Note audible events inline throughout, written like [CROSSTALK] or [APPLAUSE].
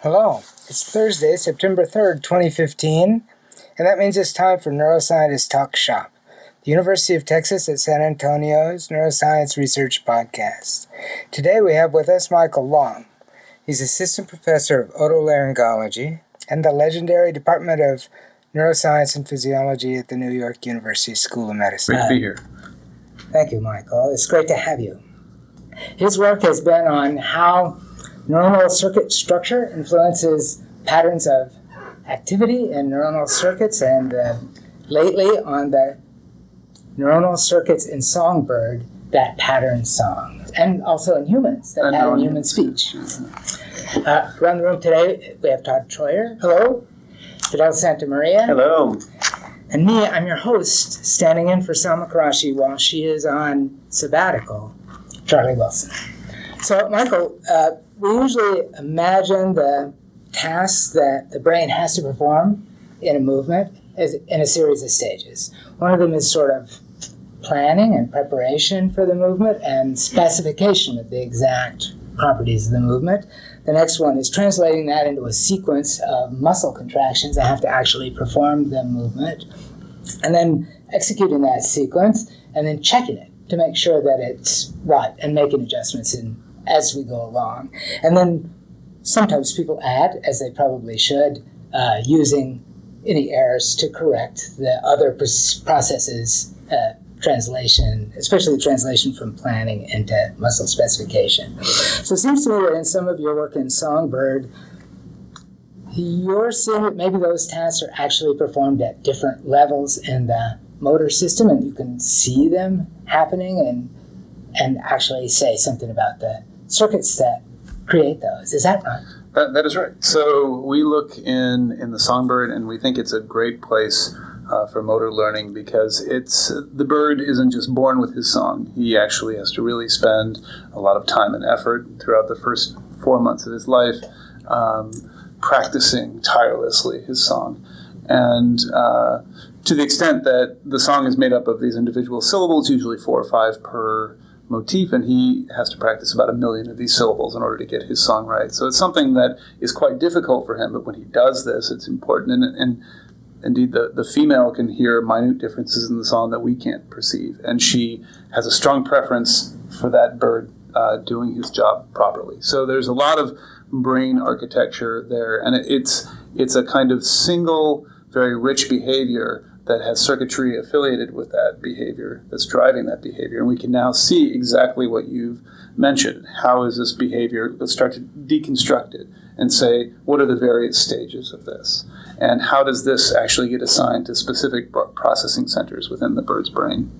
Hello, it's Thursday, September 3rd, 2015, and that means it's time for Neuroscientist Talk Shop, the University of Texas at San Antonio's Neuroscience Research Podcast. Today we have with us Michael Long. He's Assistant Professor of Otolaryngology and the legendary Department of Neuroscience and Physiology at the New York University School of Medicine. Great to be here. Thank you, Michael. It's great to have you. His work has been on how neuronal circuit structure influences patterns of activity in neuronal circuits, and uh, lately on the neuronal circuits in songbird that pattern song, and also in humans that And pattern on- human speech. Uh, around the room today, we have Todd Troyer. Hello. Fidel Santamaria. Hello. And me, I'm your host, standing in for Salma Karashi while she is on sabbatical, Charlie Wilson. So, Michael, uh, we usually imagine the tasks that the brain has to perform in a movement as in a series of stages. One of them is sort of planning and preparation for the movement and specification of the exact properties of the movement. The next one is translating that into a sequence of muscle contractions that have to actually perform the movement, and then executing that sequence and then checking it to make sure that it's right and making adjustments in, as we go along. And then sometimes people add, as they probably should, uh, using any errors to correct the other pr- processes. Uh, translation, especially the translation from planning into muscle specification. So it seems to me that in some of your work in Songbird, you're seeing that maybe those tasks are actually performed at different levels in the motor system, and you can see them happening and and actually say something about the circuits that create those. Is that right? That, that is right. So we look in in the songbird, and we think it's a great place uh, for motor learning because it's the bird isn't just born with his song. He actually has to really spend a lot of time and effort throughout the first four months of his life um, practicing tirelessly his song, and. Uh, to the extent that the song is made up of these individual syllables, usually four or five per motif, and he has to practice about a million of these syllables in order to get his song right. So it's something that is quite difficult for him, but when he does this, it's important. And, and indeed, the, the female can hear minute differences in the song that we can't perceive, and she has a strong preference for that bird uh, doing his job properly. So there's a lot of brain architecture there, and it, it's it's a kind of single, very rich behavior that has circuitry affiliated with that behavior that's driving that behavior. And we can now see exactly what you've mentioned. How is this behavior? Let's start to deconstruct it and say, what are the various stages of this? And how does this actually get assigned to specific processing centers within the bird's brain?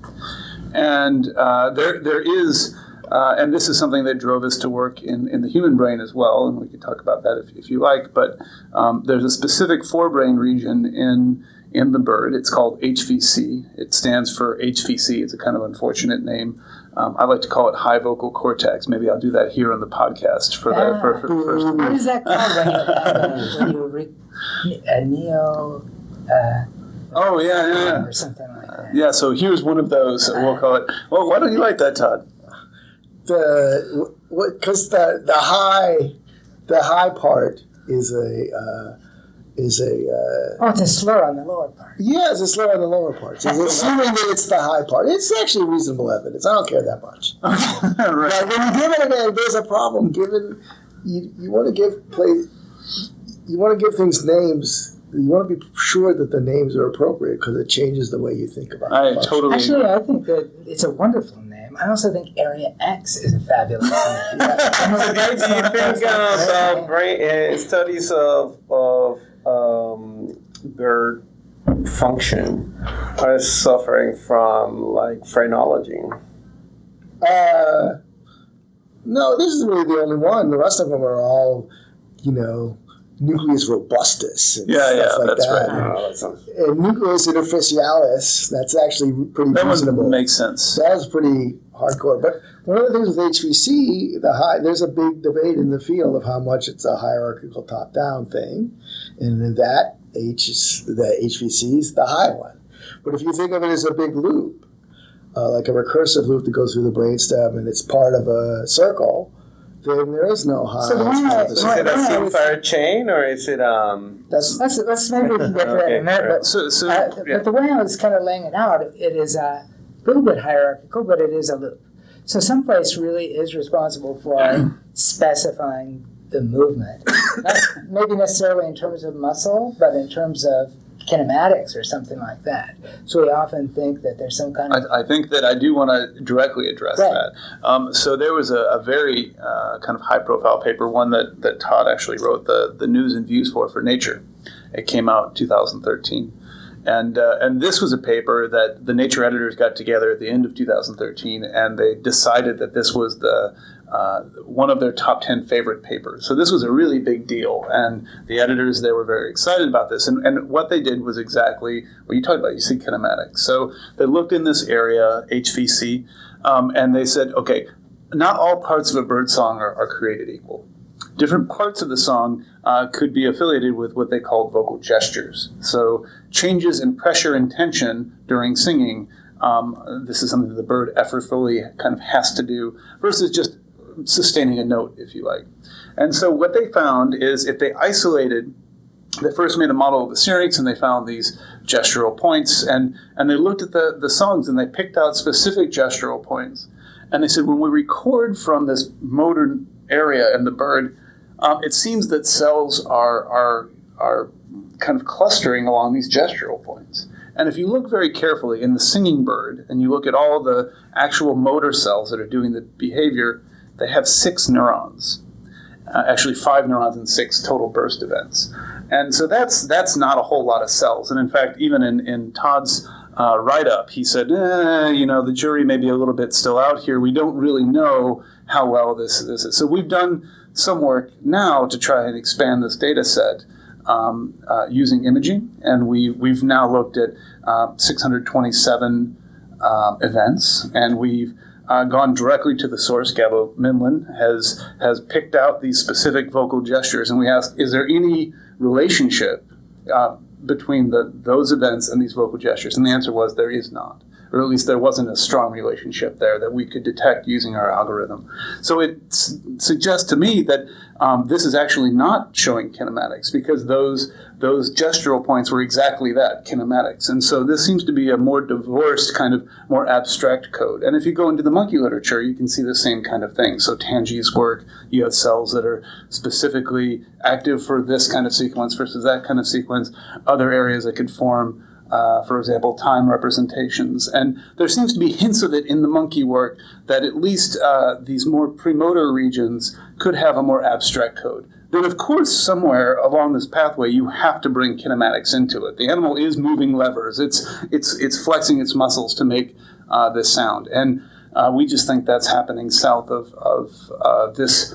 And uh, there, there is, uh, and this is something that drove us to work in, in the human brain as well, and we can talk about that if, if you like, but um, there's a specific forebrain region in in the bird. It's called HVC. It stands for HVC. It's a kind of unfortunate name. Um, I like to call it high vocal cortex. Maybe I'll do that here on the podcast for the for, for, for, What is that called when you, uh, when you re- a neo uh, Oh yeah, yeah, yeah. or something like that? Yeah, so here's one of those. We'll call it. Well, why don't you like that, Todd? The what? Because the the high, the high part is a uh, is a uh, Oh, it's a slur on the lower part. yeah, it's a slur on the lower part. So assuming [LAUGHS] that it's the high part, it's actually reasonable evidence. I don't care that much. [LAUGHS] right. But when you give it a name, there's a problem. Given you, you want to give play, you want to give things names. You want to be sure that the names are appropriate because it changes the way you think about. It. I the totally. Actually, I think that it's a wonderful name. I also think Area X is a fabulous name. So do you think of uh, brain uh, studies of of um, bird function are suffering from like phrenology? Uh, no, this is really the only one. The rest of them are all, you know, nucleus robustus. And Yeah, stuff yeah, like that's that. right. Oh, that sounds- And nucleus interfacialis. That's actually pretty That reasonable. one makes sense. That was pretty hardcore. But one of the things with HVC, the high, there's a big debate in the field of how much it's a hierarchical top-down thing, and in that H is the HVC is the high one. But if you think of it as a big loop, uh, like a recursive loop that goes through the brainstem, and it's part of a circle, then there is no high. So the one I- Is it a right. chain or is it um? That's Let's, let's maybe we can get to that in a minute, but So, so Uh, yeah. But the way I was kind of laying it out, it is a little bit hierarchical, but it is a loop. So someplace really is responsible for specifying the movement, not [LAUGHS] maybe necessarily in terms of muscle, but in terms of kinematics or something like that. So we often think that there's some kind of I, I think that I do want to directly address Right. that. Um, so there was a, a very uh, kind of high-profile paper, one that, that Todd actually wrote the, the news and views for for Nature. It came out 2013. And, uh, and this was a paper that the Nature editors got together at the end of 2013, and they decided that this was the uh, one of their top 10 favorite papers. So this was a really big deal, and the editors they were very excited about this. And, and what they did was exactly what you talked about. You see kinematics. So they looked in this area, HVC, um, and they said, okay, not all parts of a bird song are, are created equal. Different parts of the song uh, could be affiliated with what they called vocal gestures. So changes in pressure and tension during singing. Um, this is something that the bird effortfully kind of has to do versus just sustaining a note, if you like. And so what they found is if they isolated, they first made a model of the syrinx and they found these gestural points and, and they looked at the, the songs and they picked out specific gestural points. And they said when we record from this motor area in the bird, um, it seems that cells are, are, are kind of clustering along these gestural points. And if you look very carefully in the singing bird and you look at all the actual motor cells that are doing the behavior, they have six neurons. Uh, actually, five neurons and six total burst events. And so that's that's not a whole lot of cells. And in fact, even in, in Todd's uh, write up, he said, eh, you know, the jury may be a little bit still out here. We don't really know how well this, this is. So we've done some work now to try and expand this data set um, uh, using imaging. And we, we've now looked at uh, 627 um, events, and we've uh, gone directly to the source. Gabo Mindlin has has picked out these specific vocal gestures, and we asked, is there any relationship uh, between the, those events and these vocal gestures? And the answer was there is not, or at least there wasn't a strong relationship there that we could detect using our algorithm. So it s- suggests to me that um, this is actually not showing kinematics because those those gestural points were exactly that kinematics. And so this seems to be a more divorced kind of more abstract code. And if you go into the monkey literature, you can see the same kind of thing. So Tanji's work, you have cells that are specifically active for this kind of sequence versus that kind of sequence. Other areas that could form uh, for example, time representations. And there seems to be hints of it in the monkey work that at least uh, these more premotor regions could have a more abstract code. Then, of course, somewhere along this pathway, you have to bring kinematics into it. The animal is moving levers; it's it's it's flexing its muscles to make uh, this sound, and uh, we just think that's happening south of of uh, this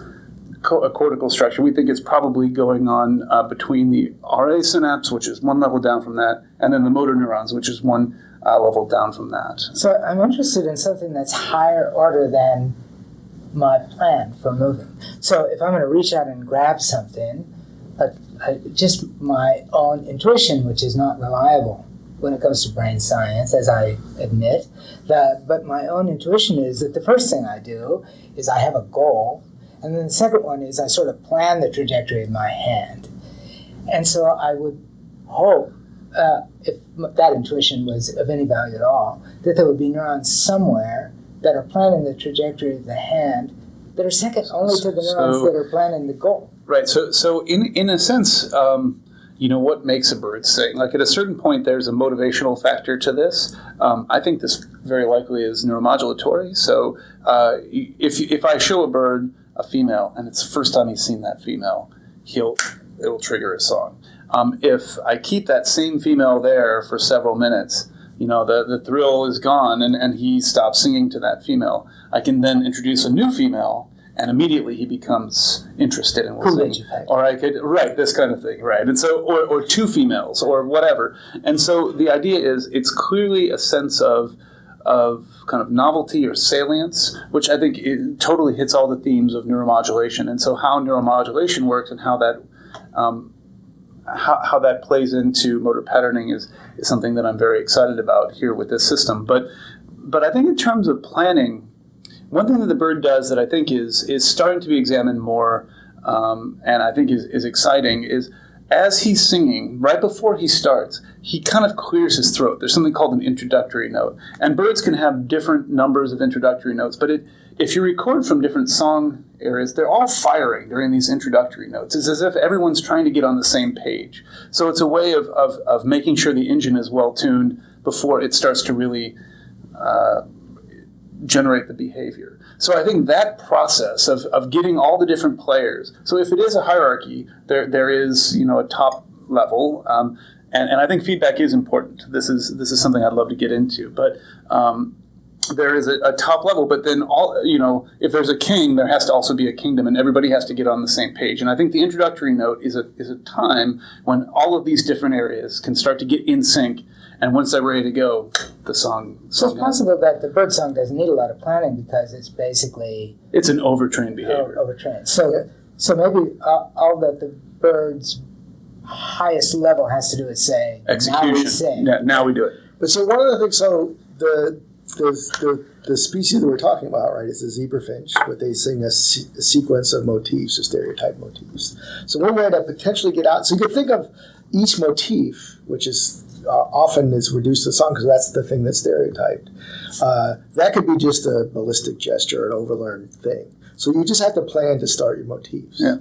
co- a cortical structure. We think it's probably going on uh, between the RA synapse, which is one level down from that, and then the motor neurons, which is one uh, level down from that. So I'm interested in something that's higher order than my plan for moving. So if I'm going to reach out and grab something, I, just my own intuition, which is not reliable when it comes to brain science, as I admit, that but my own intuition is that the first thing I do is I have a goal, and then the second one is I sort of plan the trajectory of my hand, and so I would hope uh, if that intuition was of any value at all, that there would be neurons somewhere that are planning the trajectory of the hand that are second only to the neurons So- that are planning the goal. Right. So, so in in a sense, um, you know, what makes a bird sing? Like at a certain point, there's a motivational factor to this. Um, I think this very likely is neuromodulatory. So, uh, if if I show a bird a female and it's the first time he's seen that female, he'll it'll trigger a song. Um, if I keep that same female there for several minutes, you know, the, the thrill is gone and, and he stops singing to that female. I can then introduce a new female and immediately he becomes interested in listening. effect. Or I could, right, this kind of thing, right. And so, or, or two females or whatever. And so the idea is it's clearly a sense of, of kind of novelty or salience, which I think totally hits all the themes of neuromodulation. And so how neuromodulation works and how that, um, how, how that plays into motor patterning is, is something that I'm very excited about here with this system. But but I think in terms of planning, one thing that the bird does that I think is is starting to be examined more, um, and I think is, is exciting, is as he's singing, right before he starts, he kind of clears his throat. There's something called an introductory note. And birds can have different numbers of introductory notes, but it, if you record from different song areas, they're all firing during these introductory notes. It's as if everyone's trying to get on the same page. So it's a way of, of, of making sure the engine is well tuned before it starts to really uh, generate the behavior. So I think that process of, of getting all the different players. So if it is a hierarchy, there there is you know a top level, um, and and I think feedback is important. This is this is something I'd love to get into, but. Um, there is a, a, top level, but then all you know, if there's a king, there has to also be a kingdom, and everybody has to get on the same page. And I think the introductory note is a is a time when all of these different areas can start to get in sync and once they're ready to go, the song. So it's possible that the bird song doesn't need a lot of planning because it's basically it's an overtrained behavior. overtrained. So, so maybe uh, all that the bird's highest level has to do is say execution. Now we sing. Yeah, now we do it. But so one of the things, so the the, the, the species that we're talking about, right, is the zebra finch, but they sing a, se- a sequence of motifs, or stereotype motifs. So one way to potentially get out, so you could think of each motif, which is uh, often is reduced to song because that's the thing that's stereotyped. Uh, that could be just a ballistic gesture, an overlearned thing. So you just have to plan to start your motifs. Yeah.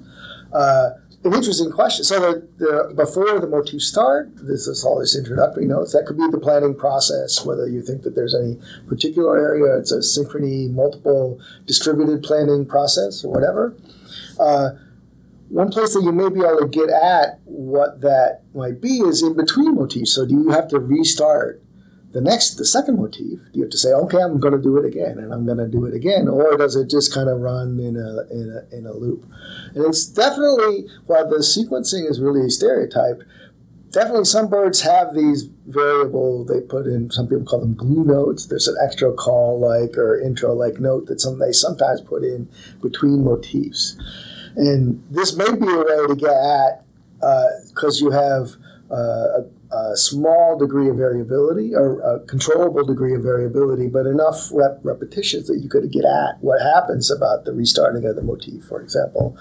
Uh, an interesting question. So the, the, before the motifs start, this is all this introductory notes. That could be the planning process. Whether you think that there's any particular area, it's a synchrony, multiple distributed planning process, or whatever. Uh, one place that you may be able to get at what that might be is in between motifs. So do you have to restart the next, the second motif? Do you have to say, okay, I'm going to do it again, and I'm going to do it again, or does it just kind of run in a in a in a loop? And it's definitely while the sequencing is really stereotyped. Definitely, some birds have these variable. They put in. Some people call them glue notes. There's an extra call like or intro like note that some they sometimes put in between motifs. And this may be a way to get at, because uh, you have uh, a, a, small degree of variability or a controllable degree of variability, but enough rep- repetitions that you could get at what happens about the restarting of the motif, for example.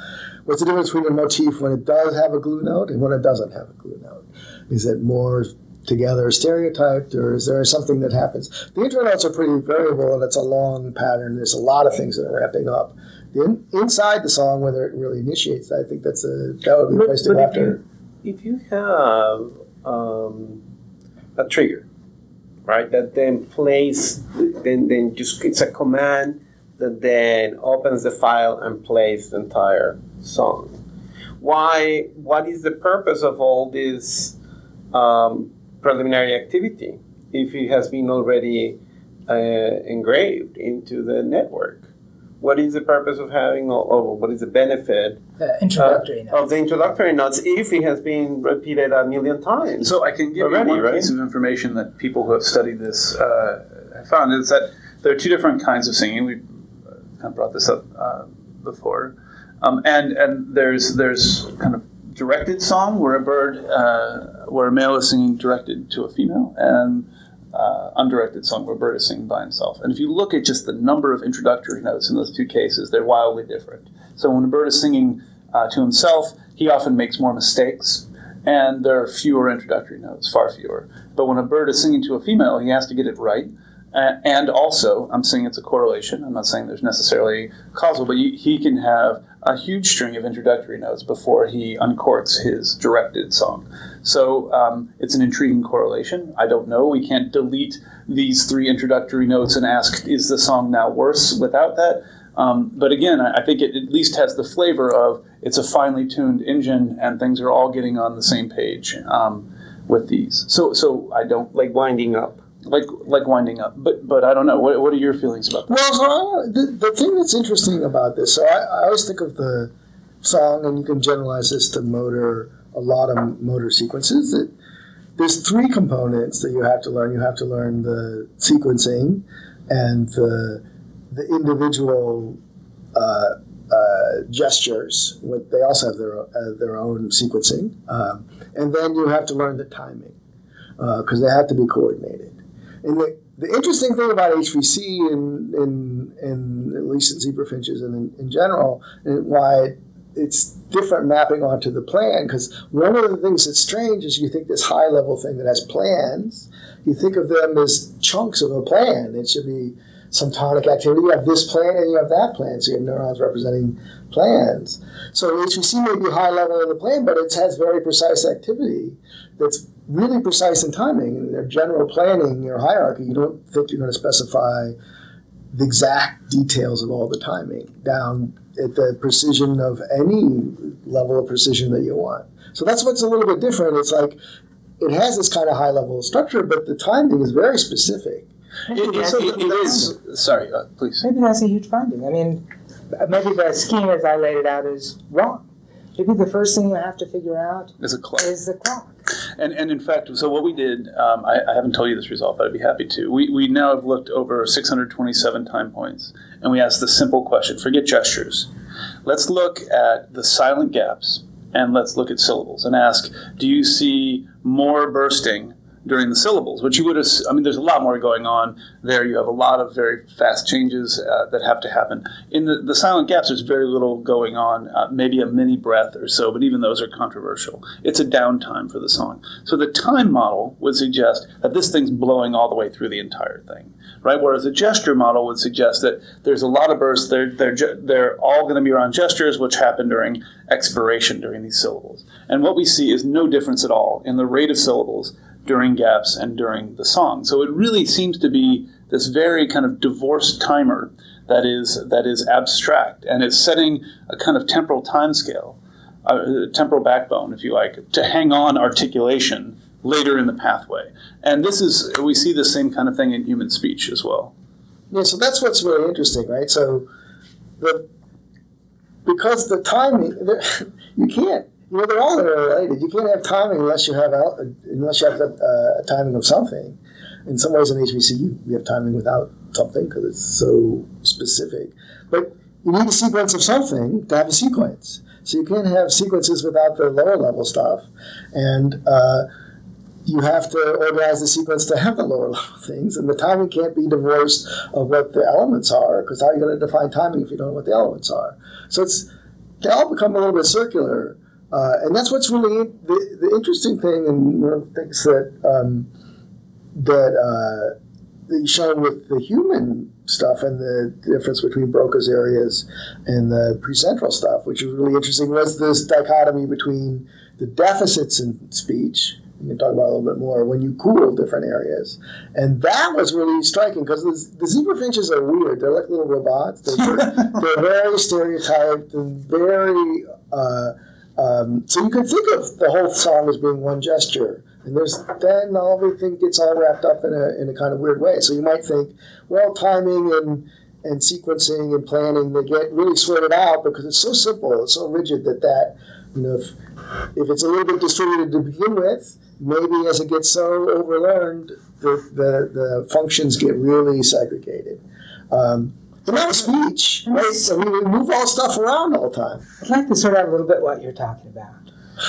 What's the difference between a motif when it does have a glue note and when it doesn't have a glue note? Is it more together stereotyped or is there something that happens? The intro notes are pretty variable and it's a long pattern. There's a lot of things that are ramping up in, inside the song, whether it really initiates, I think that's a that would be a place to go after. If you have um, a trigger, right, that then plays, then then just it's a command that then opens the file and plays the entire song. Why? What is the purpose of all this um, preliminary activity if it has been already uh, engraved into the network? What is the purpose of having, or, or what is the benefit the introductory uh, of the introductory notes if it has been repeated a million times? So I can give already, you one right? piece of information that people who have studied this uh, have found is that there are two different kinds of singing. We uh, kind of brought this up uh, before, um, and and there's there's kind of directed song where a bird uh, where a male is singing directed to a female and uh, undirected song is singing by himself. And if you look at just the number of introductory notes in those two cases, they're wildly different. So when a bird is singing uh, to himself, he often makes more mistakes, and there are fewer introductory notes, far fewer. But when a bird is singing to a female, he has to get it right. Uh, and also, I'm saying it's a correlation. I'm not saying there's necessarily causal, but he can have a huge string of introductory notes before he uncorks his directed song. So um, it's an intriguing correlation. I don't know. We can't delete these three introductory notes and ask, is the song now worse without that? Um, but again, I think it at least has the flavor of it's a finely tuned engine and things are all getting on the same page um, with these. So, so I don't like winding up like like winding up. But but I don't know. What, what are your feelings about that? Well, the, the thing that's interesting about this, so I, I always think of the song, and you can generalize this to motor a lot of motor sequences. That there's three components that you have to learn. You have to learn the sequencing and the the individual. Uh, uh, gestures. They also have their uh, their own sequencing, um, and then you have to learn the timing because uh, they have to be coordinated. And the, the interesting thing about HVC and at least in zebra finches and in, in general, and why it's different mapping onto the plan, because one of the things that's strange is you think this high level thing that has plans, you think of them as chunks of a plan. It should be some tonic activity. You have this plan and you have that plan, so you have neurons representing plans. So HVC may be high level in the plan, but it has very precise activity that's really precise in timing. In their general planning, your hierarchy, you don't think you're going to specify the exact details of all the timing down at the precision of any level of precision that you want. So that's what's a little bit different. It's like it has this kind of high level structure, but the timing is very specific. It, it, it, it is. Sorry, uh, please. Maybe that's a huge finding. I mean, maybe the scheme as I laid it out is wrong. Maybe the first thing you have to figure out Is a clock. is the clock. And, and in fact, so what we did, um, I, I haven't told you this result, but I'd be happy to. We, we now have looked over 627 time points, and we asked the simple question forget gestures. Let's look at the silent gaps, and let's look at syllables and ask do you see more bursting during the syllables, which you would have, I mean, there's a lot more going on there. You have a lot of very fast changes uh, that have to happen. In the, the silent gaps, there's very little going on, uh, maybe a mini breath or so, but even those are controversial. It's a downtime for the song. So the time model would suggest that this thing's blowing all the way through the entire thing, right? Whereas a gesture model would suggest that there's a lot of bursts, they're, they're, they're all going to be around gestures, which happen during expiration during these syllables. And what we see is no difference at all in the rate of syllables during gaps and during the song. So it really seems to be this very kind of divorced timer that is that is abstract and is setting a kind of temporal timescale, a temporal backbone, if you like, to hang on articulation later in the pathway. And this is we see the same kind of thing in human speech as well. Yeah, so that's what's really interesting, right? So the because the timing [LAUGHS] you can't you know, they're all interrelated. You can't have timing unless you have unless you have a, a timing of something. In some ways, in HVC, we have timing without something because it's so specific. But you need a sequence of something to have a sequence. So you can't have sequences without the lower level stuff, and uh, you have to organize the sequence to have the lower [LAUGHS] level things. And the timing can't be divorced of what the elements are, because how are you going to define timing if you don't know what the elements are? So it's they all become a little bit circular. Uh, and that's what's really the, the interesting thing, and one of the things that um, that uh, that you shown with the human stuff and the difference between Broca's areas and the precentral stuff, which was really interesting, was this dichotomy between the deficits in speech. We can talk about a little bit more when you cool different areas, and that was really striking because the, the zebra finches are weird. They're like little robots. They're, they're very stereotyped and very. Uh, um, so you can think of the whole song as being one gesture. And there's then everything gets all wrapped up in a, in a kind of weird way. So you might think, well, timing and and sequencing and planning they get really sorted out because it's so simple, it's so rigid that that you know if, if it's a little bit distributed to begin with, maybe as it gets so overlearned, the the, the functions get really segregated. Um, but not speech, right? So we move all stuff around all the time. I'd like to sort out a little bit what you're talking about.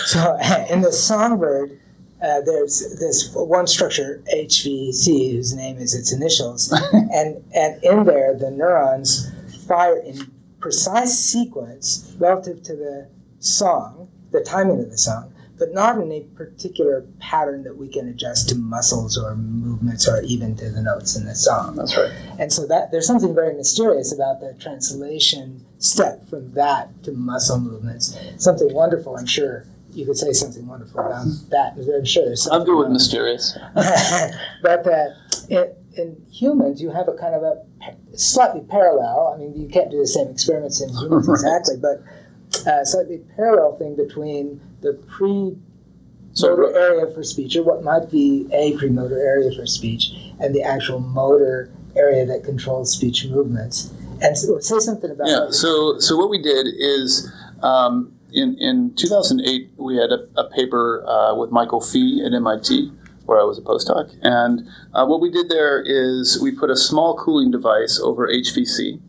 So [LAUGHS] in the songbird, uh, there's this one structure HVC whose name is its initials, [LAUGHS] and and in there the neurons fire in precise sequence relative to the song, the timing of the song, but not in a particular pattern that we can adjust to muscles or movements or even to the notes in the song. That's right. And so that there's something very mysterious about the translation step from that to muscle movements. Something wonderful, I'm sure you could say something wonderful about that. I'm sure there's something. I'm good with mysterious. [LAUGHS] but uh, it, in humans, you have a kind of a slightly parallel. I mean, you can't do the same experiments in humans [LAUGHS] right. exactly, but uh, slightly parallel thing between the pre motor area for speech, or what might be a premotor area for speech, and the actual motor area that controls speech movements. And so, say something about yeah. So, so what we did is um, in in 2008 we had a, a paper uh, with Michael Fee at MIT where I was a postdoc, and uh, what we did there is we put a small cooling device over HVC.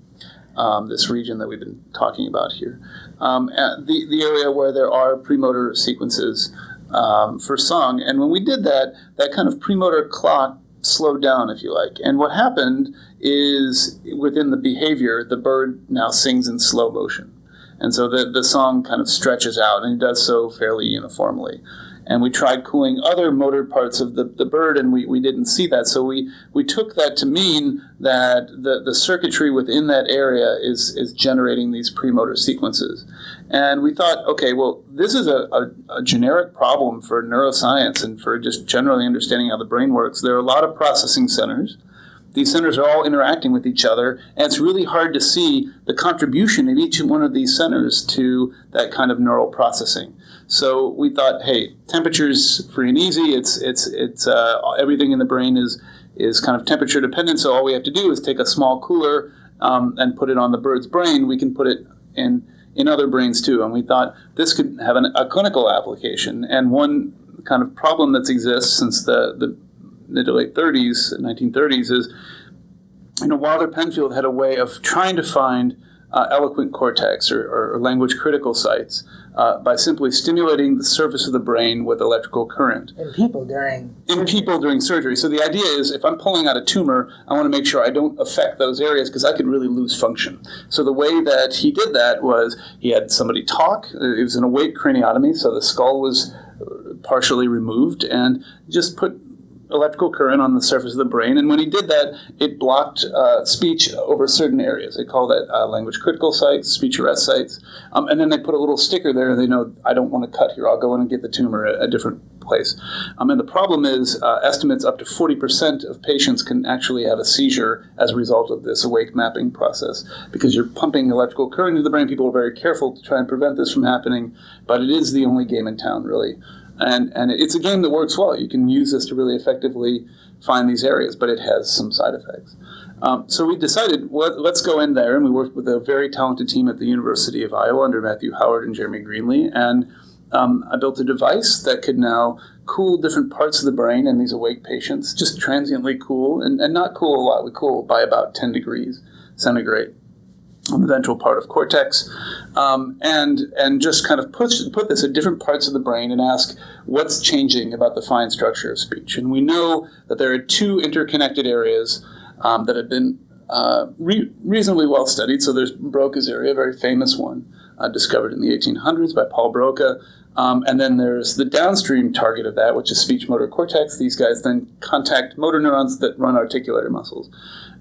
Um, this region that we've been talking about here, um, the, the area where there are premotor sequences um, for song. And when we did that, that kind of premotor clock slowed down, if you like. And what happened is within the behavior, the bird now sings in slow motion. And so the, the song kind of stretches out, and it does so fairly uniformly. And we tried cooling other motor parts of the, the bird, and we, we didn't see that. So we, we took that to mean that the, the circuitry within that area is, is generating these premotor sequences. And we thought, okay, well, this is a, a, a, generic problem for neuroscience and for just generally understanding how the brain works. There are a lot of processing centers. These centers are all interacting with each other, and it's really hard to see the contribution of each one of these centers to that kind of neural processing. So we thought, hey, temperature's free and easy. It's it's it's uh, everything in the brain is is kind of temperature dependent. So all we have to do is take a small cooler um, and put it on the bird's brain. We can put it in in other brains too. And we thought this could have an, a clinical application. And one kind of problem that's exists since the the mid to late 30s, 1930s, is you know Wilder Penfield had a way of trying to find uh, eloquent cortex or, or, language critical sites uh, by simply stimulating the surface of the brain with electrical current. In people during in people during surgery. So the idea is, if I'm pulling out a tumor, I want to make sure I don't affect those areas because I could really lose function. So the way that he did that was he had somebody talk. It was an awake craniotomy, so the skull was partially removed, and just put electrical current on the surface of the brain. And when he did that, it blocked uh, speech over certain areas. They call that uh, language critical sites, speech arrest sites. Um, and then they put a little sticker there, and they know, I don't want to cut here. I'll go in and get the tumor at a different place. Um, and the problem is, uh, estimates up to 40% of patients can actually have a seizure as a result of this awake mapping process because you're pumping electrical current into the brain. People are very careful to try and prevent this from happening, but it is the only game in town, really and and it's a game that works well. You can use this to really effectively find these areas, but it has some side effects. Um, so we decided well, let's go in there, and we worked with a very talented team at the University of Iowa under Matthew Howard and Jeremy Greenlee, and um, I built a device that could now cool different parts of the brain in these awake patients, just transiently cool, and, and not cool a lot. We cool by about 10 degrees centigrade on the ventral part of cortex, um, and and just kind of put put this at different parts of the brain and ask what's changing about the fine structure of speech. And we know that there are two interconnected areas um, that have been uh, re- reasonably well studied. So there's Broca's area, a very famous one, uh, discovered in the 1800s by Paul Broca. Um, and then there's the downstream target of that, which is speech motor cortex. These guys then contact motor neurons that run articulator muscles.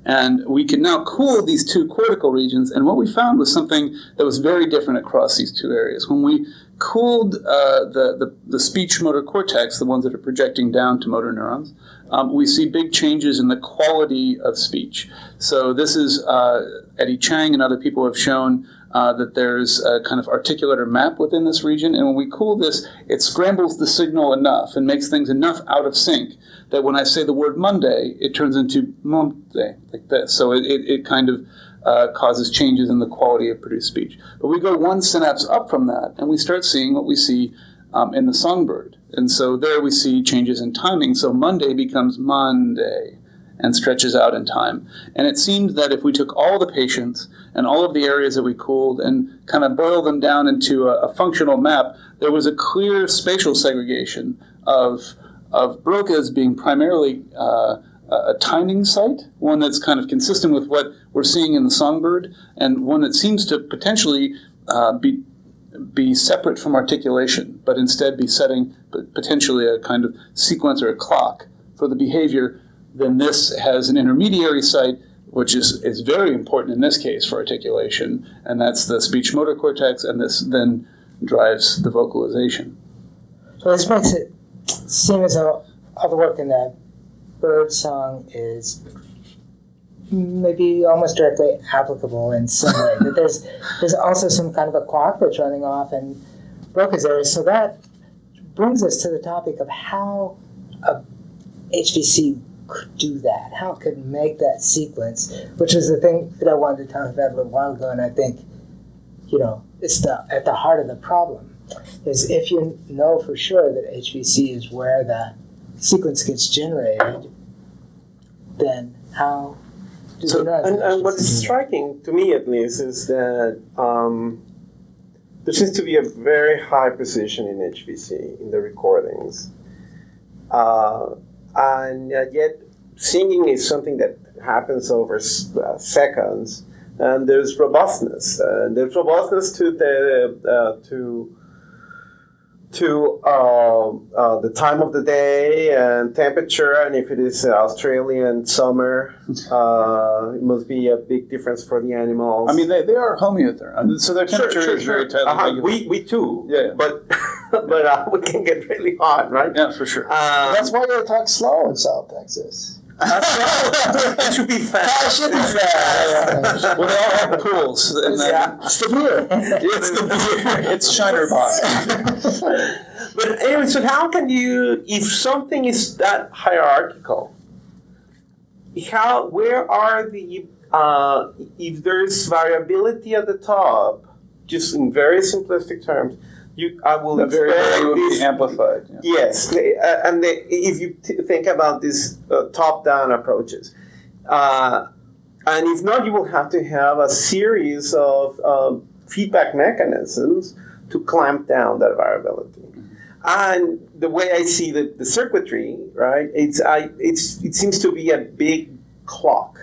And we can now cool these two cortical regions. And what we found was something that was very different across these two areas. When we cooled uh, the, the, the, speech motor cortex, the ones that are projecting down to motor neurons, um, we see big changes in the quality of speech. So this is uh, Eddie Chang and other people have shown uh, that there's a kind of articulator map within this region. And when we cool this, it scrambles the signal enough and makes things enough out of sync that when I say the word Monday, it turns into Monday, like this. So it, it, it kind of uh, causes changes in the quality of produced speech. But we go one synapse up from that, and we start seeing what we see um, in the songbird. And so there we see changes in timing. So Monday becomes Monday and stretches out in time. And it seemed that if we took all the patients and all of the areas that we cooled and kind of boiled them down into a, a functional map, there was a clear spatial segregation of of Broca as being primarily uh, a timing site, one that's kind of consistent with what we're seeing in the songbird, and one that seems to potentially uh, be be separate from articulation, but instead be setting potentially a kind of sequence or a clock for the behavior. Then this has an intermediary site, which is, is very important in this case for articulation, and that's the speech motor cortex, and this then drives the vocalization. So this makes it seem as though all the work in that bird song is maybe almost directly applicable in some way. that there's there's also some kind of a clock that's running off and broke Broca's area. So that brings us to the topic of how a HVC could do that, how it could make that sequence, which is the thing that I wanted to talk about a little while ago, and I think, you know, it's the at the heart of the problem is if you know for sure that HVC is where the sequence gets generated, then how do so, you know? And, and what's striking to me, at least, is that um, there seems to be a very high precision in HVC in the recordings, uh, and yet singing is something that happens over uh, seconds, and there's robustness. Uh, there's robustness to the uh, to to uh, uh, the time of the day and temperature, and if it is Australian summer, uh, it must be a big difference for the animals. I mean, they, they are homeotherm, so their temperature sure, is very sure. tightly Uh-huh. We we too. Yeah. But [LAUGHS] but uh, we can get really hot, right? yeah, for sure. Um, That's why gotta talk slow in South Texas. It [LAUGHS] should be fast. should be fast. well, they all have pools. And then Yeah. It's the beer. It's the beer. It's Shiner Bock. [LAUGHS] But anyway, so how can you, if something is that hierarchical, how where are the uh, if there's variability at the top, just in very simplistic terms, you I will The expect variability will this be amplified. yeah. Yes, uh, and if you t- think about these uh, top-down approaches, uh, and if not, you will have to have a series of um, feedback mechanisms to clamp down that variability. And the way I see the, the circuitry, right, it's I it's it seems to be a big clock,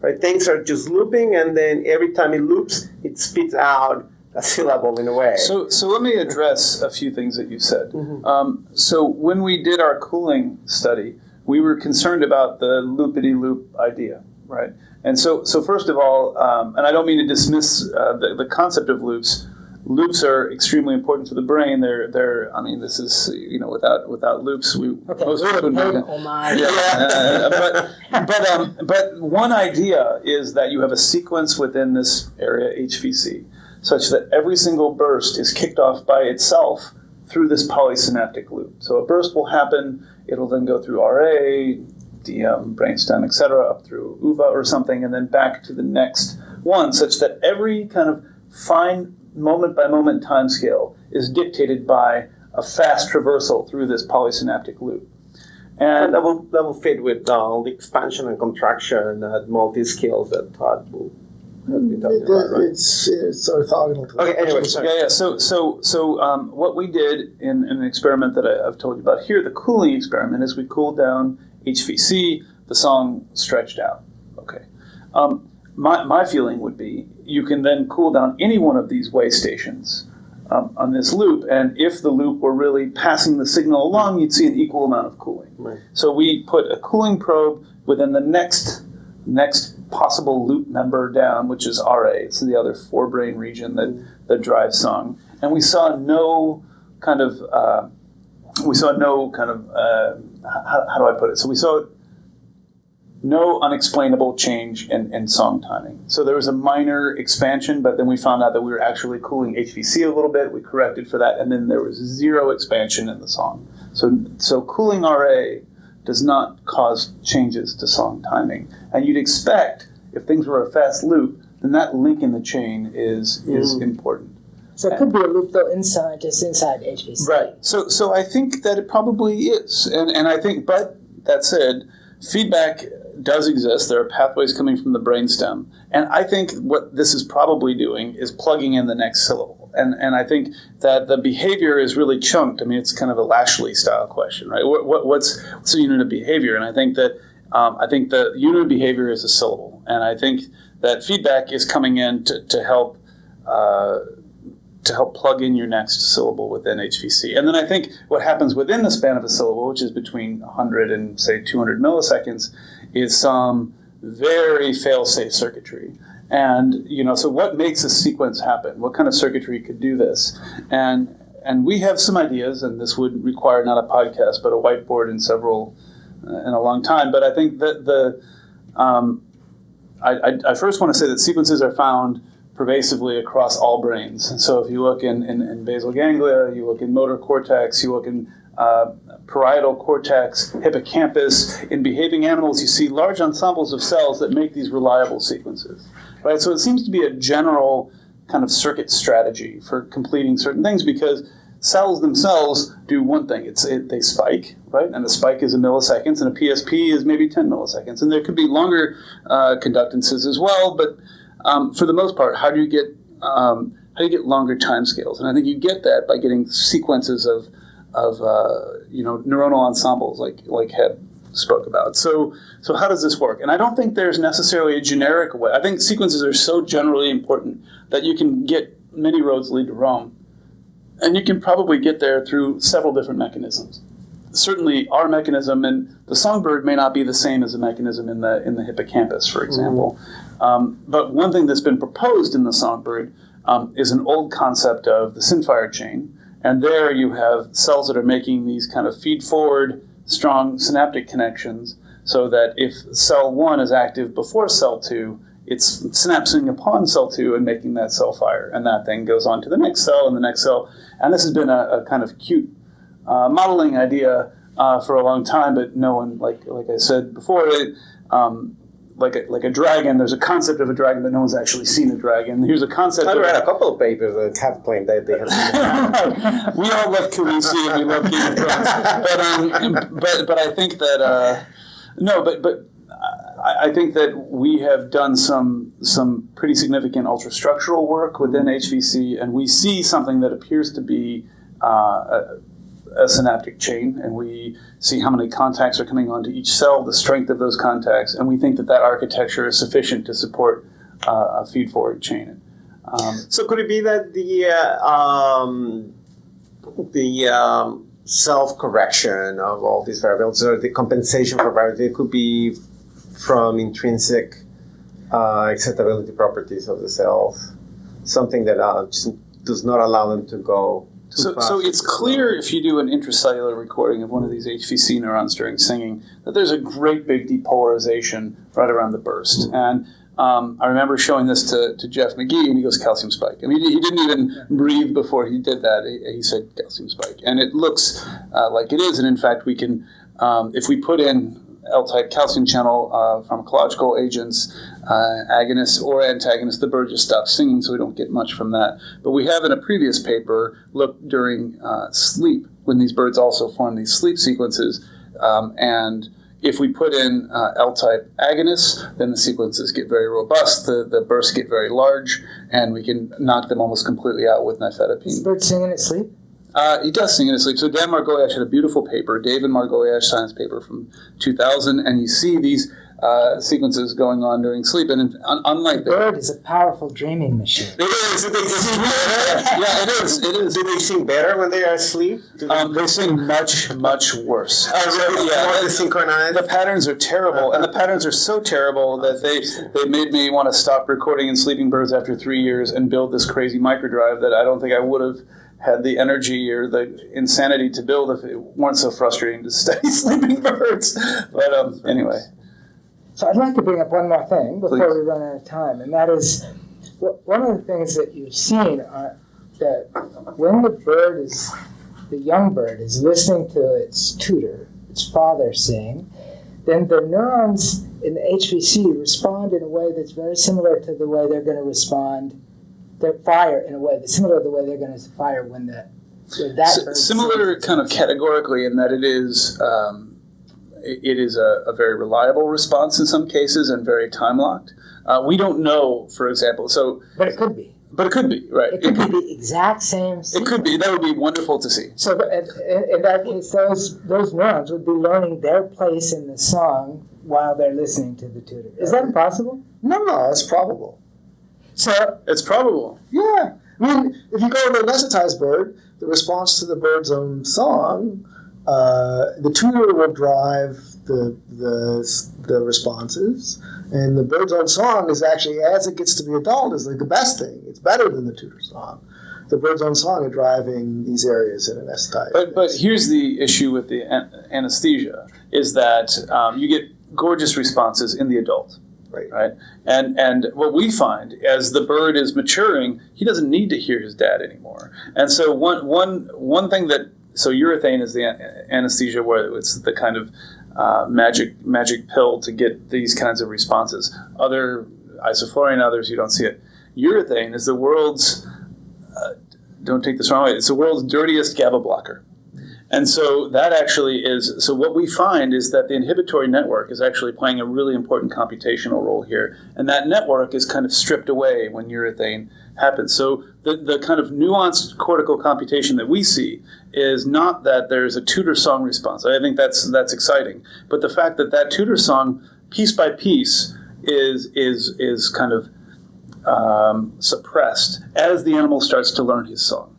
right? Things are just looping, and then every time it loops, it spits out a syllable in a way. So, so let me address a few things that you said. Um, so, when we did our cooling study, we were concerned about the loopity loop idea, right? And so, so first of all, um, and I don't mean to dismiss uh, the, the concept of loops. Loops are extremely important for the brain. They're, they're. I mean, this is you know, without without loops, we Okay, most of us wouldn't pay be- homage. yeah, uh, but but um, but one idea is that you have a sequence within this area HVC, such that every single burst is kicked off by itself through this polysynaptic loop. So a burst will happen. It'll then go through RA, DM, brainstem, etc., up through UVA or something, and then back to the next one, such that every kind of fine moment by moment time scale is dictated by a fast traversal through this polysynaptic loop. And that will, that will fit with uh, the expansion and contraction at multi skills that Todd will has been talking It- about, right? It's, it's orthogonal to Okay, anyway, sorry. Yeah, yeah. So, so, so, um, what we did in, in an experiment that I, I've told you about here, the cooling experiment, is we cooled down HVC. The song stretched out. Okay. Um, my, my feeling would be you can then cool down any one of these way stations um, on this loop, and if the loop were really passing the signal along, you'd see an equal amount of cooling. Right. So we put a cooling probe within the next next possible loop member down, which is RA. It's the other forebrain region that, that drives song. And we saw no kind of uh, we saw no kind of uh, how, how do I put it? So we saw no unexplainable change in, in song timing. So there was a minor expansion, but then we found out that we were actually cooling HVC a little bit. We corrected for that, and then there was zero expansion in the song. So so cooling RA does not cause changes to song timing. And you'd expect if things were a fast loop, then that link in the chain is is mm. important. So it could be a loop though inside, just inside HVC. Right. So so I think that it probably is. And and I think but that said, feedback does exist. There are pathways coming from the brainstem. And I think what this is probably doing is plugging in the next syllable. And and I think that the behavior is really chunked. I mean, it's kind of a Lashley style question, right? What, what, what's what's the unit of behavior? And I think that um, I think the unit of behavior is a syllable. And I think that feedback is coming in to, to help uh, to help plug in your next syllable within HVC. And then I think what happens within the span of a syllable, which is between 100 and say 200 milliseconds, is some very fail-safe circuitry. And you know, so what makes a sequence happen? What kind of circuitry could do this? And and we have some ideas, and this would require not a podcast, but a whiteboard and several uh, in a long time. But I think that the um, I, I, I first want to say that sequences are found pervasively across all brains. So if you look in, in, in basal ganglia, you look in motor cortex, you look in uh, parietal cortex, hippocampus. In behaving animals, you see large ensembles of cells that make these reliable sequences. Right? So it seems to be a general kind of circuit strategy for completing certain things because cells themselves do one thing it's it, they spike right and a spike is a milliseconds and a psp is maybe 10 milliseconds and there could be longer uh, conductances as well but um, for the most part how do you get um, how do you get longer time scales and i think you get that by getting sequences of of uh, you know neuronal ensembles like like Hebb spoke about. So, so how does this work? And I don't think there's necessarily a generic way. I think sequences are so generally important that you can get many roads lead to Rome, and you can probably get there through several different mechanisms. Certainly, our mechanism and the songbird may not be the same as a mechanism in the in the hippocampus, for example. Um, but one thing that's been proposed in the songbird um, is an old concept of the synfire chain, and there you have cells that are making these kind of feed forward strong synaptic connections, so that if cell one is active before cell two, it's synapsing upon cell two and making that cell fire, and that thing goes on to the next cell and the next cell. And this has been a, a kind of cute uh, modeling idea uh, for a long time, but no one, like like I said before, it, um, like a, like a dragon. There's a concept of a dragon, but no one's actually seen a dragon. Here's a concept. I of, read a couple of papers that have claimed that they have. [LAUGHS] we all love Khaleesi and we love Game of Thrones, but um, but but I think that uh, no, but but I, I think that we have done some some pretty significant ultrastructural work within HVC, and we see something that appears to be uh, a, a synaptic chain, and we see how many contacts are coming onto each cell, the strength of those contacts, and we think that that architecture is sufficient to support uh, a feed forward chain. Um, So could it be that the uh, um, the um, self correction of all these variables, or the compensation for variables, could be from intrinsic uh, excitability properties of the cells, something that uh, does not allow them to go. So, so it's clear if you do an intracellular recording of one of these HVC neurons during singing that there's a great big depolarization right around the burst. And um, I remember showing this to, to Jeff Magee, and he goes calcium spike. I mean, he, he didn't even breathe before he did that. He, he said calcium spike, and it looks uh, like it is. And in fact, we can, um, if we put in L-type calcium channel uh, pharmacological agents, uh, agonists or antagonists, the bird just stops singing, so we don't get much from that. But we have in a previous paper looked during uh, sleep when these birds also form these sleep sequences, um, and if we put in uh, L-type agonists, then the sequences get very robust, the, the bursts get very large, and we can knock them almost completely out with Is nifedipine. the bird singing at sleep? Uh, he does sing in his sleep. So Dan Margoliash had a beautiful paper, David Margoliash science paper from 2000, and you see these uh, sequences going on during sleep. And in, un- unlike the, Bird is a powerful dreaming machine. It is. Do they sing better? [LAUGHS] yeah, it is. It is. Do they sing better when they are asleep? Do they Um, they sing much, much worse. really? yeah, More the- synchronized? the patterns are terrible, and the patterns are so terrible that they they made me want to stop recording in Sleeping Birds after three years and build this crazy microdrive that I don't think I would have had the energy or the insanity to build if it weren't so frustrating to [LAUGHS] study Sleeping Birds. But um, anyway, So I'd like to bring up one more thing before Please. we run out of time, and that is one of the things that you've seen are that when the bird is, the young bird is listening to its tutor, its father sing, then the neurons in the HVC respond in a way that's very similar to the way they're going to respond, they fire in a way that's similar to the way they're going to fire when the when that S- similar kind of categorically in that it is um, it, it is a, a very reliable response in some cases and very time locked. Uh, we don't know, for example, so But it could be. but it could be right. It could be the exact same. It could be. That would be wonderful to see. So in, in that case, those those neurons would be learning their place in the song while they're listening to the tutor. Is that impossible? No, no, it's probable. So It's probable. Yeah. I mean, if you go to a anesthetized bird, the response to the bird's own song, uh, the tutor will drive the, the, the responses. And the bird's own song is actually, as it gets to be adult, is like the best thing. It's better than the tutor song. The bird's own song is driving these areas in anesthetized. But but here's the issue with the an- anesthesia is that um, you get gorgeous responses in the adult. Right. Right. And and what we find as the bird is maturing, he doesn't need to hear his dad anymore. And so one one one thing that so urethane is the anesthesia where it's the kind of uh, magic magic pill to get these kinds of responses. Other isoflurane, others you don't see it. Urethane is the world's uh, don't take this wrong way. It's the world's dirtiest GABA blocker. And so that actually is so what we find is that the inhibitory network is actually playing a really important computational role here. And that network is kind of stripped away when urethane happens. So the, the kind of nuanced cortical computation that we see is not that there's a tutor song response. I think that's that's exciting. But the fact that that tutor song piece by piece is is is kind of um, suppressed as the animal starts to learn his song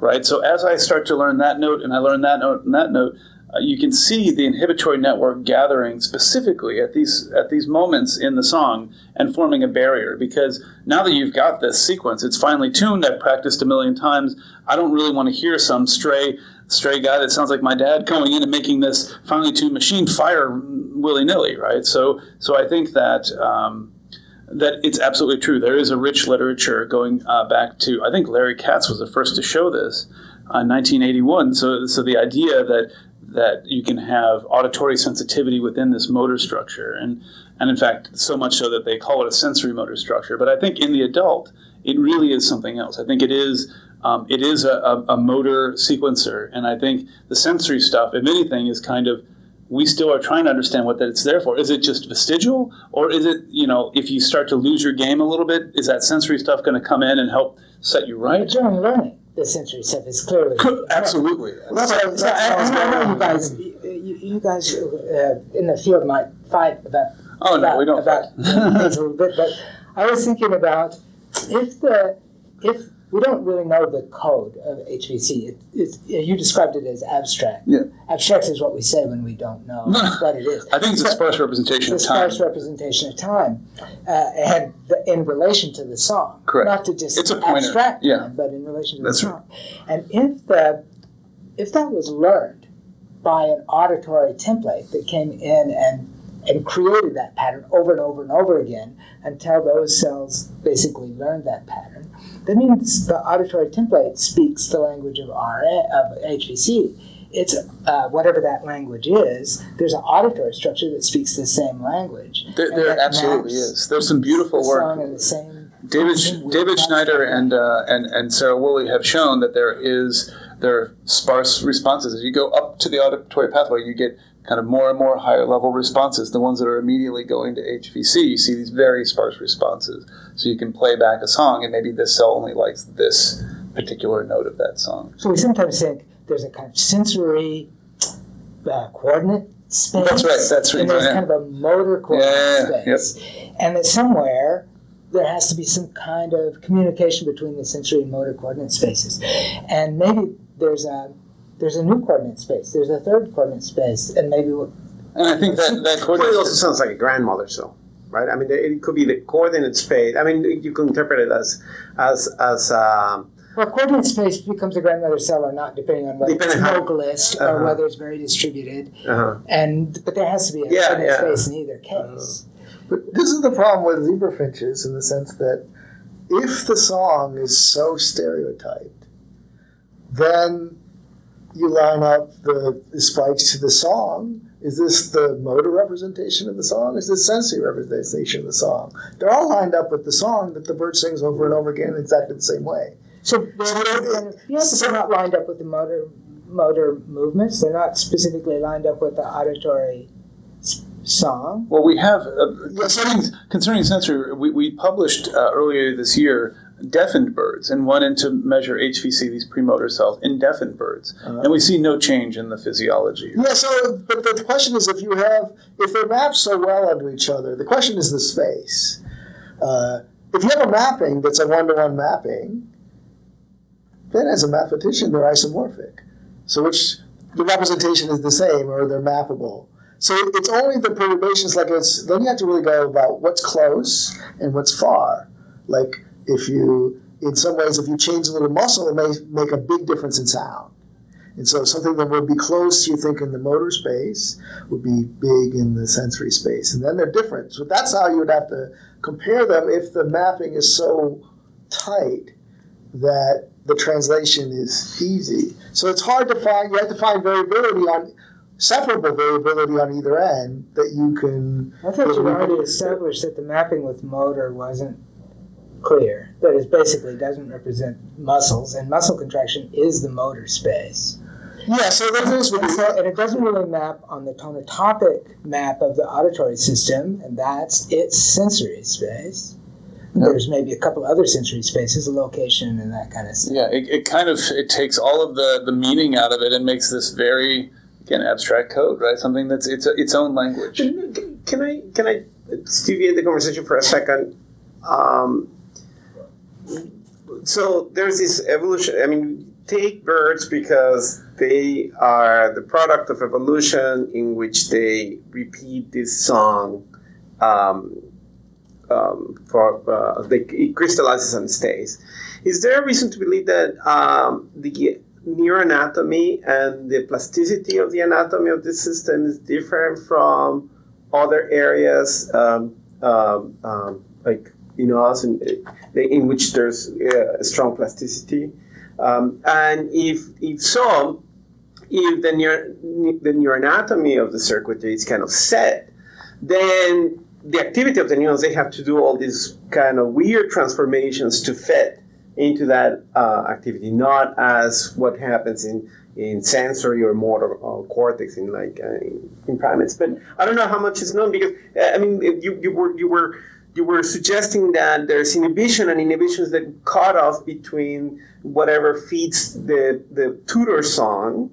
right? So as I start to learn that note and I learn that note and that note, uh, you can see the inhibitory network gathering specifically at these at these moments in the song and forming a barrier. Because now that you've got this sequence it's finely tuned. I've practiced a million times. I don't really want to hear some stray stray guy that sounds like my dad coming in and making this finely tuned machine fire willy-nilly right? So so i think that um, that it's absolutely true. There is a rich literature going uh, back to I think Larry Katz was the first to show this uh, in 1981. So so the idea that that you can have auditory sensitivity within this motor structure and and in fact so much so that they call it a sensory motor structure. But I think in the adult it really is something else. I think it is. Um, it is a, a, a motor sequencer, and I think the sensory stuff, if anything, is kind of we still are trying to understand what that it's there for. Is it just vestigial, or is it you know if you start to lose your game a little bit, is that sensory stuff going to come in and help set you right? But during learning, the sensory stuff is clearly absolutely. Well, that's So, so I, I what I was know you guys, you, you guys uh, in the field might fight about Oh no, about, we don't about fight. [LAUGHS] a little bit, but I was thinking about if the if we don't really know the code of HVC. It, it, you described it as abstract. Yeah. Abstract is what we say when we don't know what it is. I think it's a sparse representation it's of a time. sparse representation of time, uh, and the, in relation to the song. Correct. Not to just It's a pointer, abstract yeah. time, but in relation to That's the right. And if the if that was learned by an auditory template that came in and and created that pattern over and over and over again until those cells basically learned that pattern, that means the auditory template speaks the language of RN, of HVC. It's uh, whatever that language is. There's an auditory structure that speaks the same language. There, there absolutely is. There's some beautiful the work. song in the same David David Schneider and uh, and and Sarah Woolley have shown that there is there are sparse responses. As you go up to the auditory pathway, you get kind of more and more higher level responses. The ones that are immediately going to HVC, you see these very sparse responses. So you can play back a song, and maybe this cell only likes this particular note of that song. So we sometimes think there's a kind of sensory uh, coordinate space. That's right, that's right, And there's yeah. kind of a motor coordinate Yeah, yeah, space. And that somewhere there has to be some kind of communication between the sensory and motor coordinate spaces. And maybe there's a there's a new coordinate space. There's a third coordinate space, and maybe we'll- And I think that [LAUGHS] that coordinate also sounds like a grandmother cell, right? I mean, it could be the coordinate space. I mean, you can interpret it as as as um, well, coordinate space becomes a grandmother cell or not, depending on whether Depending it's how- localist Uh-huh. or whether it's very distributed. uh And but there has to be a Yeah, coordinate yeah. space in either case. But this is the problem with zebra finches in the sense that if the song is so stereotyped, then you line up the, the spikes to the song. Is this the motor representation of the song? Is this sensory representation of the song? They're all lined up with the song that the bird sings over and over again in exactly the same way. So they're, yes, they're not lined up with the motor motor movements. They're not specifically lined up with the auditory song. Well, we have uh, concerning, concerning sensory. We, we published uh, earlier this year deafened birds and wanted to measure HVC, these premotor cells, in deafened birds, and we see no change in the physiology. Yeah, so, but the question is if you have, if they map so well onto each other, the question is the space. Uh, if you have a mapping that's a one to one mapping, then as a mathematician, they're isomorphic. So, which the representation is the same or they're mappable. So, it's only the perturbations, like it's, then you have to really go about what's close and what's far. Like, if you, in some ways, if you change a little muscle, it may make a big difference in sound. And so something that would be close, you think, in the motor space would be big in the sensory space. And then they're different. So that's how you would have to compare them if the mapping is so tight that the translation is easy. So it's hard to find, you have to find variability on, separable variability on either end that you can. I thought you already established that the mapping with motor wasn't clear. That it basically doesn't represent muscles, and muscle contraction is the motor space. Yeah, so there's And, so, and it doesn't really map on the tonotopic map of the auditory system, and that's its sensory space. There's maybe a couple other sensory spaces, a location, and that kind of stuff. Yeah, it, it kind of it takes all of the the meaning out of it and makes this very again abstract code, right? Something that's it's its own language. Can I can I deviate the conversation for a second? Um, so there's this evolution. I mean, take birds because they are the product of evolution in which they repeat this song um, um, for uh, they, it crystallizes and stays. Is there a reason to believe that um, the neuroanatomy and the plasticity of the anatomy of this system is different from other areas, um, um, um, like in us, in, in which there's uh, a strong plasticity? Um, and if if so, if the, neur- the neuroanatomy of the circuitry is kind of set, then the activity of the neurons, they have to do all these kind of weird transformations to fit into that uh, activity, not as what happens in, in sensory or motor uh, cortex in like uh, in primates. But I don't know how much is known because uh, I mean you, you were you were you were suggesting that there's inhibition and inhibitions that cut off between whatever feeds the the tutor song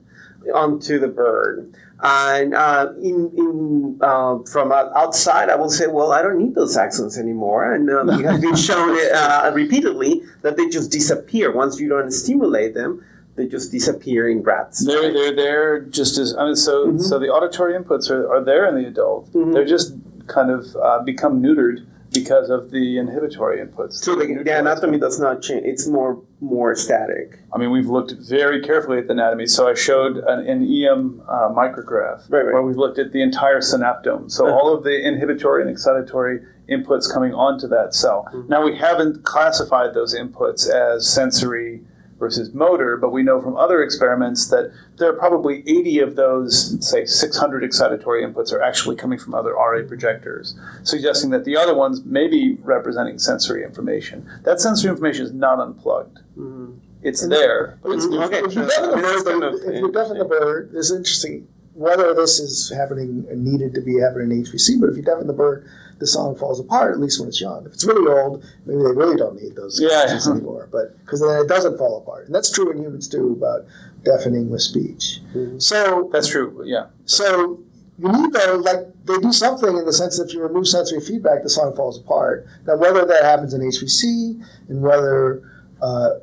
onto the bird. And uh, in, in uh, from outside, I will say, well, I don't need those accents anymore. And um, it has been shown [LAUGHS] uh, repeatedly that they just disappear once you don't stimulate them. They just disappear in rats. They're they're there just as I mean. So Mhm. so the auditory inputs are, are there in the adult. Mhm. They're just kind of uh, become neutered because of the inhibitory inputs. So the, the anatomy does not change. It's more more static. I mean, we've looked very carefully at the anatomy. So I showed an, an EM uh, micrograph Right, right. where we've looked at the entire synaptome. So Uh-huh. all of the inhibitory and excitatory inputs coming onto that cell. Mhm. Now we haven't classified those inputs as sensory versus motor, but we know from other experiments that there are probably 80 of those, say 600 excitatory inputs are actually coming from other RA projectors, suggesting that the other ones may be representing sensory information. That sensory information is not unplugged. Mhm. It's there, but it's Mhm. Okay. If you deafen the I mean, that's bird, kind of- if you deafen the bird, it's interesting whether this is happening and needed to be happening in HVC. But if you deafen the bird, the song falls apart. At least when it's young. If it's really old, maybe they really don't need those Yeah. axons anymore. But because then it doesn't fall apart, and that's true in humans too about deafening with speech. Mhm. So That's true, yeah. so you need though, like they do something in the sense that if you remove sensory feedback, the song falls apart. Now whether that happens in HVC and whether uh,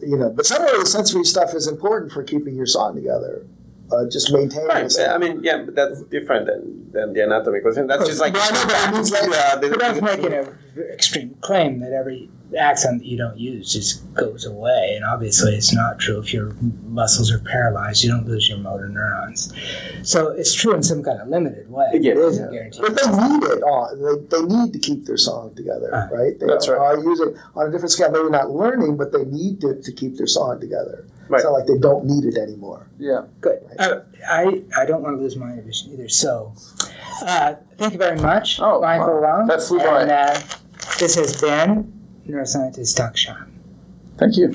you know, but some of the sensory stuff is important for keeping your song together. Uh, just maintaining Right. I mean, yeah, but that's different than, than the anatomy question. That's just like No, I know, but it means [LAUGHS] like- Yeah, the- that's [LAUGHS] making an extreme claim that every axon that you don't use just goes away, and obviously it's not true. If your muscles are paralyzed, you don't lose your motor neurons. So it's true in some kind of limited way. Yeah. It isn't guaranteed. But they need it on. They, they need to keep their song together, Ah, right? They that's right. are using on a different scale. Maybe not learning, but they need to, to keep their song together. Right. It's not like they don't need it anymore. Yeah. Good. Uh, I, I don't want to lose my vision either. So, uh, thank you very much, Oh, Michael wow. Long. That flew by. And uh, this has been Neuroscientist Talk Shop. Thank you.